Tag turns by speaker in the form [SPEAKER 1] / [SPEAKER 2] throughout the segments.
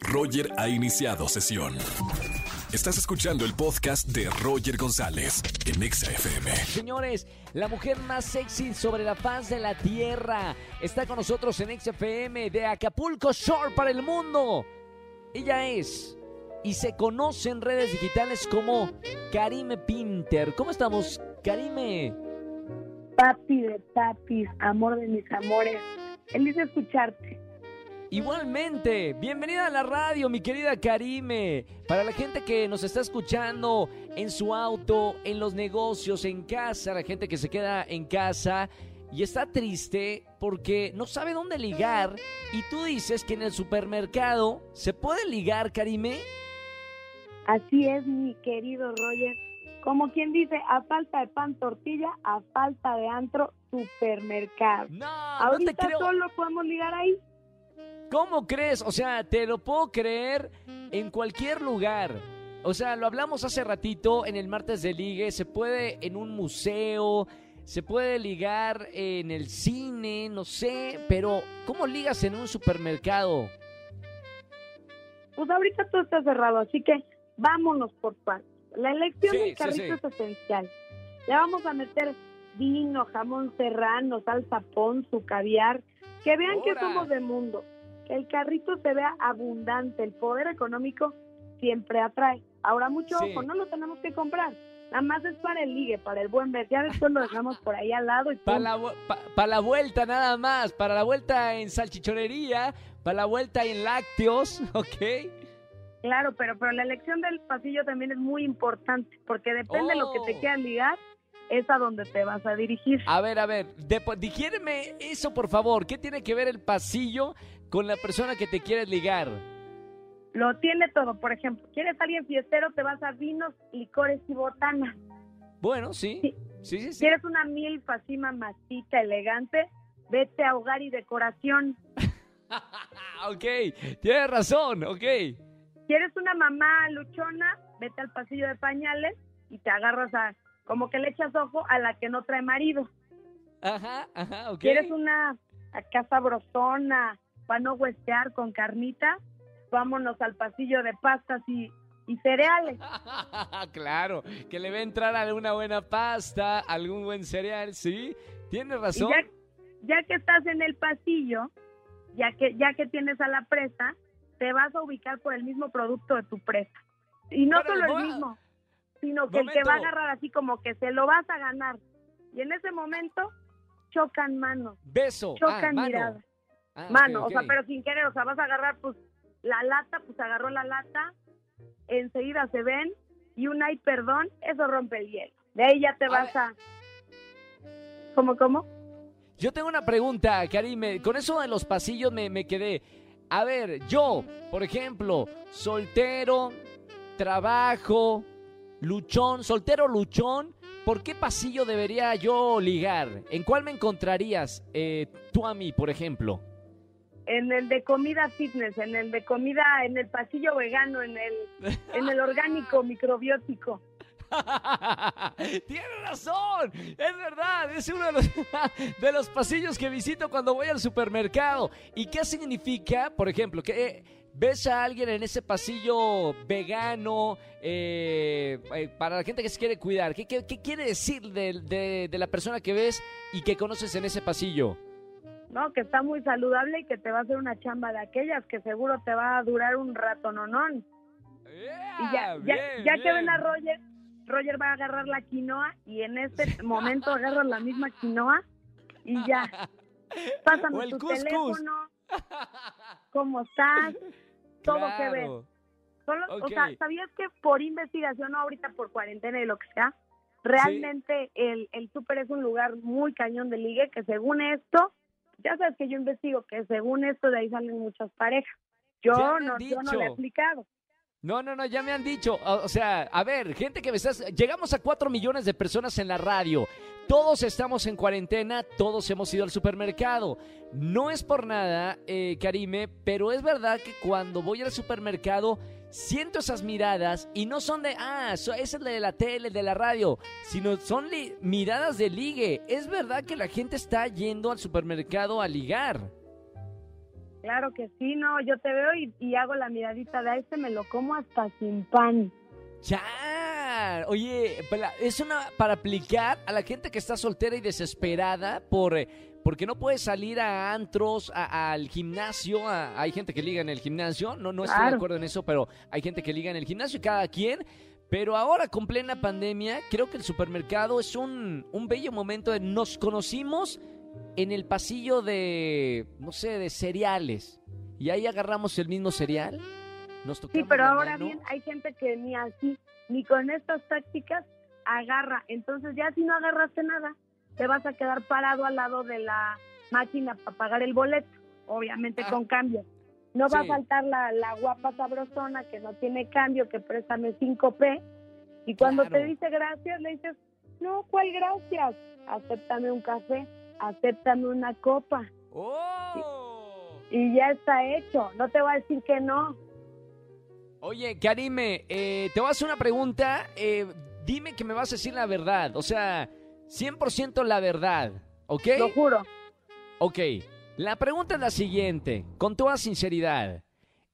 [SPEAKER 1] Roger ha iniciado sesión. Estás escuchando el podcast de Roger González en Exa FM.
[SPEAKER 2] Señores, la mujer más sexy sobre la faz de la tierra está con nosotros en XFM de Acapulco Shore para el mundo. Ella es y se conoce en redes digitales como Karime Pinter. ¿Cómo estamos, Karime?
[SPEAKER 3] Papi de papis, amor de mis amores. Feliz de escucharte.
[SPEAKER 2] Igualmente, bienvenida a la radio, mi querida Karime. Para la gente que nos está escuchando en su auto, en los negocios, en casa, la gente que se queda en casa y está triste porque no sabe dónde ligar y tú dices que en el supermercado se puede ligar, Karime.
[SPEAKER 3] Así es, mi querido Roger. Como quien dice, a falta de pan tortilla, a falta de antro supermercado.
[SPEAKER 2] No,
[SPEAKER 3] Ahorita
[SPEAKER 2] no te creo.
[SPEAKER 3] solo podemos ligar ahí.
[SPEAKER 2] ¿Cómo crees? O sea, te lo puedo creer en cualquier lugar. O sea, lo hablamos hace ratito en el martes de ligue. Se puede en un museo, se puede ligar en el cine, no sé. Pero, ¿cómo ligas en un supermercado?
[SPEAKER 3] Pues ahorita todo está cerrado, así que vámonos por partes. La elección
[SPEAKER 2] Sí,
[SPEAKER 3] del carrito
[SPEAKER 2] sí.
[SPEAKER 3] es esencial. Le vamos a meter vino, jamón serrano, salsa ponzu, caviar. Que vean que somos de mundo. El carrito se vea abundante. El poder económico siempre atrae. Ahora, mucho
[SPEAKER 2] Sí.
[SPEAKER 3] ojo, no lo tenemos que comprar. Nada más es para el ligue, para el buen ver. Ya después lo dejamos por ahí al lado y
[SPEAKER 2] Para la, vu- pa- pa' la vuelta nada más, para la vuelta en salchichonería, para la vuelta en lácteos, ¿ok?
[SPEAKER 3] Claro, pero, pero la elección del pasillo también es muy importante, porque depende de lo que
[SPEAKER 2] Oh.
[SPEAKER 3] te quieras ligar, es a donde te vas a dirigir.
[SPEAKER 2] A ver, a ver, digiéreme eso por favor. ¿Qué tiene que ver el pasillo con la persona que te quieres ligar?
[SPEAKER 3] Lo tiene todo, por ejemplo, quieres alguien fiestero, te vas a vinos, licores y botanas.
[SPEAKER 2] Bueno, sí.
[SPEAKER 3] Sí.
[SPEAKER 2] Sí, sí, sí.
[SPEAKER 3] Quieres una milfa así mamacita, elegante, vete a hogar y decoración.
[SPEAKER 2] ok, tienes razón, ok.
[SPEAKER 3] Quieres una mamá luchona, vete al pasillo de pañales y te agarras a, como que le echas ojo a la que no trae marido.
[SPEAKER 2] Ajá, ajá, ok.
[SPEAKER 3] ¿Quieres una acá sabrosona para no huestear con carnita? Vámonos al pasillo de pastas y, y cereales.
[SPEAKER 2] claro, que le va a entrar alguna buena pasta, algún buen cereal, sí. Tienes razón.
[SPEAKER 3] ya, ya que estás en el pasillo, ya que, ya que tienes a la presa, te vas a ubicar por el mismo producto de tu presa. Y no solo el mismo, sino que el que
[SPEAKER 2] Momento.
[SPEAKER 3] va a agarrar así como que se lo vas a ganar. Y en ese momento chocan manos,
[SPEAKER 2] Beso.
[SPEAKER 3] chocan
[SPEAKER 2] ah, mano.
[SPEAKER 3] miradas.
[SPEAKER 2] Ah,
[SPEAKER 3] mano, o sea, pero sin querer, o sea, vas a agarrar pues la lata, pues agarró la lata, enseguida se ven y un ay perdón, eso rompe el hielo. De ahí ya te
[SPEAKER 2] A
[SPEAKER 3] vas
[SPEAKER 2] ver.
[SPEAKER 3] a... ¿Cómo, cómo?
[SPEAKER 2] Yo tengo una pregunta, Karime. Con eso de los pasillos me, me quedé. A ver, yo, por ejemplo, soltero, trabajo, luchón, soltero, luchón, ¿por qué pasillo debería yo ligar? ¿En cuál me encontrarías eh, tú a mí, por ejemplo?
[SPEAKER 3] En el de comida fitness, en el de comida, en el pasillo vegano, en el, en el orgánico microbiótico.
[SPEAKER 2] Tienes razón, es verdad, es uno de los, de los pasillos que visito cuando voy al supermercado. ¿Y qué significa, por ejemplo, que eh, ves a alguien en ese pasillo vegano eh, eh, para la gente que se quiere cuidar? ¿Qué, qué- qué quiere decir de, de- de la persona que ves y que conoces en ese pasillo?
[SPEAKER 3] ¿No? Que está muy saludable y que te va a hacer una chamba de aquellas que seguro te va a durar un rato, no, no. Y ya, ya,
[SPEAKER 2] bien,
[SPEAKER 3] ya que
[SPEAKER 2] bien.
[SPEAKER 3] ven a Roger, Roger va a agarrar la quinoa y en este momento agarras la misma quinoa y ya. Pásame
[SPEAKER 2] O el
[SPEAKER 3] tu
[SPEAKER 2] cuscús.
[SPEAKER 3] teléfono, cómo estás, todo que.
[SPEAKER 2] Claro.
[SPEAKER 3] Solo, O sea, ¿sabías que por investigación, no ahorita por cuarentena y lo que sea, realmente el, el súper es un lugar muy cañón de ligue que según esto, ya sabes que yo investigo que según esto de ahí salen muchas parejas. Yo no, yo no le he
[SPEAKER 2] dicho.
[SPEAKER 3] aplicado.
[SPEAKER 2] No, no, no, ya me han dicho. O o sea, a ver, gente que me estás. Llegamos a 4 millones de personas en la radio. Todos estamos en cuarentena, todos hemos ido al supermercado. No es por nada, eh, Karime, pero es verdad que cuando voy al supermercado siento esas miradas y no son de, ah, esa es la de la tele, de la radio, sino son miradas de ligue. Es verdad que la gente está yendo al supermercado a ligar.
[SPEAKER 3] Claro que sí, no, yo te veo y, y hago la miradita de este, me lo como hasta sin pan.
[SPEAKER 2] Ya, oye, es una para aplicar a la gente que está soltera y desesperada por eh, porque no puede salir a antros, a- al gimnasio. a- hay gente que liga en el gimnasio, no, no estoy de acuerdo en eso, pero hay gente que liga en el gimnasio, cada quien. Pero ahora con plena pandemia, creo que el supermercado es un, un bello momento. De, nos conocimos en el pasillo de, no sé, de cereales. Y ahí agarramos el mismo cereal. Nos
[SPEAKER 3] Sí, pero ahora
[SPEAKER 2] mano.
[SPEAKER 3] bien, hay gente que ni así, ni con estas tácticas agarra. Entonces ya si no agarraste nada, te vas a quedar parado al lado de la máquina para pagar el boleto, obviamente
[SPEAKER 2] Ah.
[SPEAKER 3] con cambio. No va a faltar la, la guapa sabrosona que no tiene cambio, que préstame 5P. Y cuando
[SPEAKER 2] Claro.
[SPEAKER 3] te dice gracias, le dices, no, ¿cuál gracias? Acéptame un café, acéptame una copa.
[SPEAKER 2] ¡Oh!
[SPEAKER 3] Y ya está hecho. No te va a decir que no.
[SPEAKER 2] Oye, Karime, eh, te voy a hacer una pregunta. eh, dime que me vas a decir la verdad. O sea, 100% la verdad. ¿Ok?
[SPEAKER 3] Lo juro.
[SPEAKER 2] Ok. La pregunta es la siguiente, con toda sinceridad.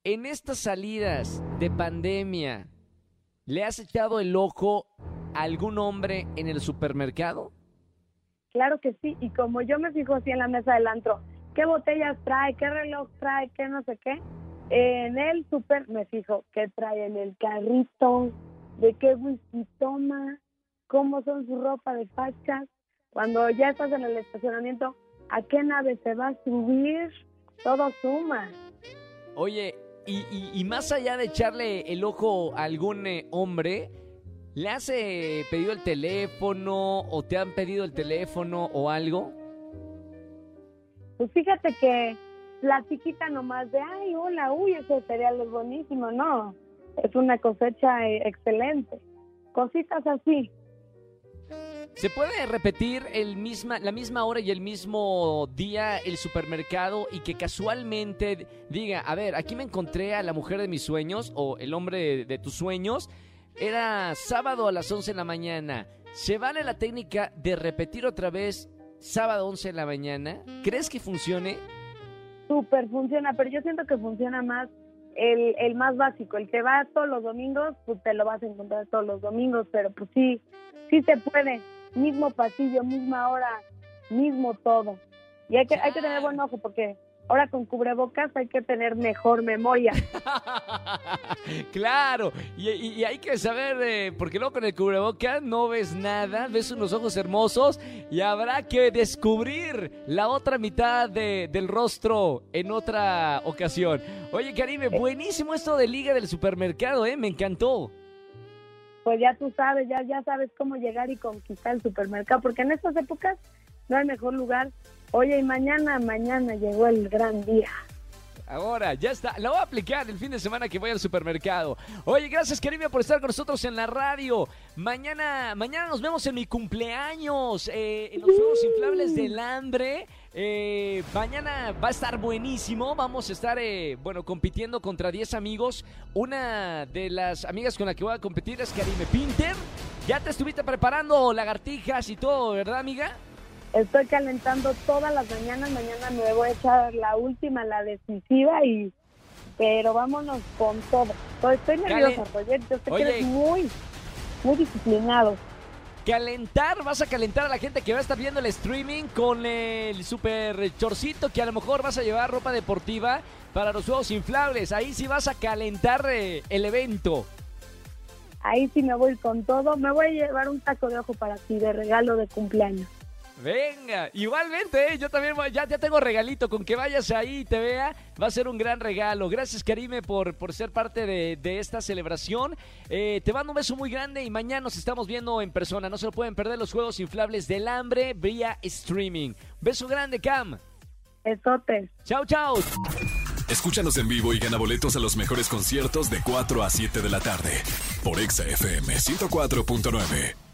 [SPEAKER 2] En estas salidas de pandemia, ¿le has echado el ojo a algún hombre en el supermercado?
[SPEAKER 3] Claro que sí, y como yo me fijo así en la mesa del antro, qué botellas trae, qué reloj trae, qué no sé qué, en el súper me fijo qué trae en el carrito, de qué whisky toma, cómo son su ropa de fachas, cuando ya estás en el estacionamiento, a qué nave se va a subir, todo suma.
[SPEAKER 2] Oye, y, y- y más allá de echarle el ojo a algún eh, hombre, ¿le has eh, pedido el teléfono o te han pedido el teléfono o algo?
[SPEAKER 3] Pues fíjate que platiquita nomás de, ay, hola, uy, ese cereal es buenísimo, no, es una cosecha eh, excelente. Cositas así.
[SPEAKER 2] ¿Se puede repetir el misma, la misma hora y el mismo día el supermercado y que casualmente diga, a ver, aquí me encontré a la mujer de mis sueños o el hombre de, tus sueños? Era sábado a las 11 de la mañana. ¿Se vale la técnica de repetir otra vez sábado 11 de la mañana? ¿Crees que funcione?
[SPEAKER 3] Súper funciona, pero yo siento que funciona más el, el más básico, el que va todos los domingos, pues te lo vas a encontrar todos los domingos, pero pues sí, sí se puede, mismo pasillo, misma hora, mismo todo. Y hay que, hay que tener buen ojo porque ahora con cubrebocas hay que tener mejor memoria.
[SPEAKER 2] claro, y, y- y hay que saber, eh, porque luego con el cubrebocas no ves nada, ves unos ojos hermosos y habrá que descubrir la otra mitad de- del rostro en otra ocasión. Oye, Karime, buenísimo esto de Liga del Supermercado, ¿eh? Me encantó.
[SPEAKER 3] Pues ya tú sabes, ya, ya sabes cómo llegar y conquistar el supermercado, porque en estas épocas no hay mejor lugar. Oye, y mañana, mañana llegó el gran día.
[SPEAKER 2] Ahora, ya está. La voy a aplicar el fin de semana que voy al supermercado. Oye, gracias, Karime, por estar con nosotros en la radio. Mañana, mañana nos vemos en mi cumpleaños, eh, en los Juegos Inflables del Hambre. Eh, mañana va a estar buenísimo. Vamos a estar, eh, bueno, compitiendo contra 10 amigos. Una de las amigas con la que voy a competir es Karime Pinter. Ya te estuviste preparando lagartijas y todo, ¿verdad, amiga?
[SPEAKER 3] Estoy calentando todas las mañanas, mañana me voy a echar la última, la decisiva y pero vámonos con todo. Estoy, estoy nerviosa, Roger, yo sé
[SPEAKER 2] Oye.
[SPEAKER 3] que eres muy, muy disciplinado.
[SPEAKER 2] Calentar, vas a calentar a la gente que va a estar viendo el streaming con el super chorcito que a lo mejor vas a llevar ropa deportiva para los juegos inflables. Ahí sí vas a calentar eh, el evento.
[SPEAKER 3] Ahí sí me voy con todo. Me voy a llevar un taco de ojo para ti de regalo de cumpleaños.
[SPEAKER 2] Venga, igualmente, ¿eh? yo también voy- ya, ya tengo regalito, con que vayas ahí y te vea, va a ser un gran regalo. Gracias Karime por, por ser parte de, de esta celebración. Eh, te mando un beso muy grande y mañana nos estamos viendo en persona. No se lo pueden perder los Juegos Inflables del Hambre vía streaming. Beso grande, Cam.
[SPEAKER 3] Esotes.
[SPEAKER 2] Chao, chao.
[SPEAKER 1] Escúchanos en vivo y gana boletos a los mejores conciertos de 4 a 7 de la tarde por Exa FM 104.9.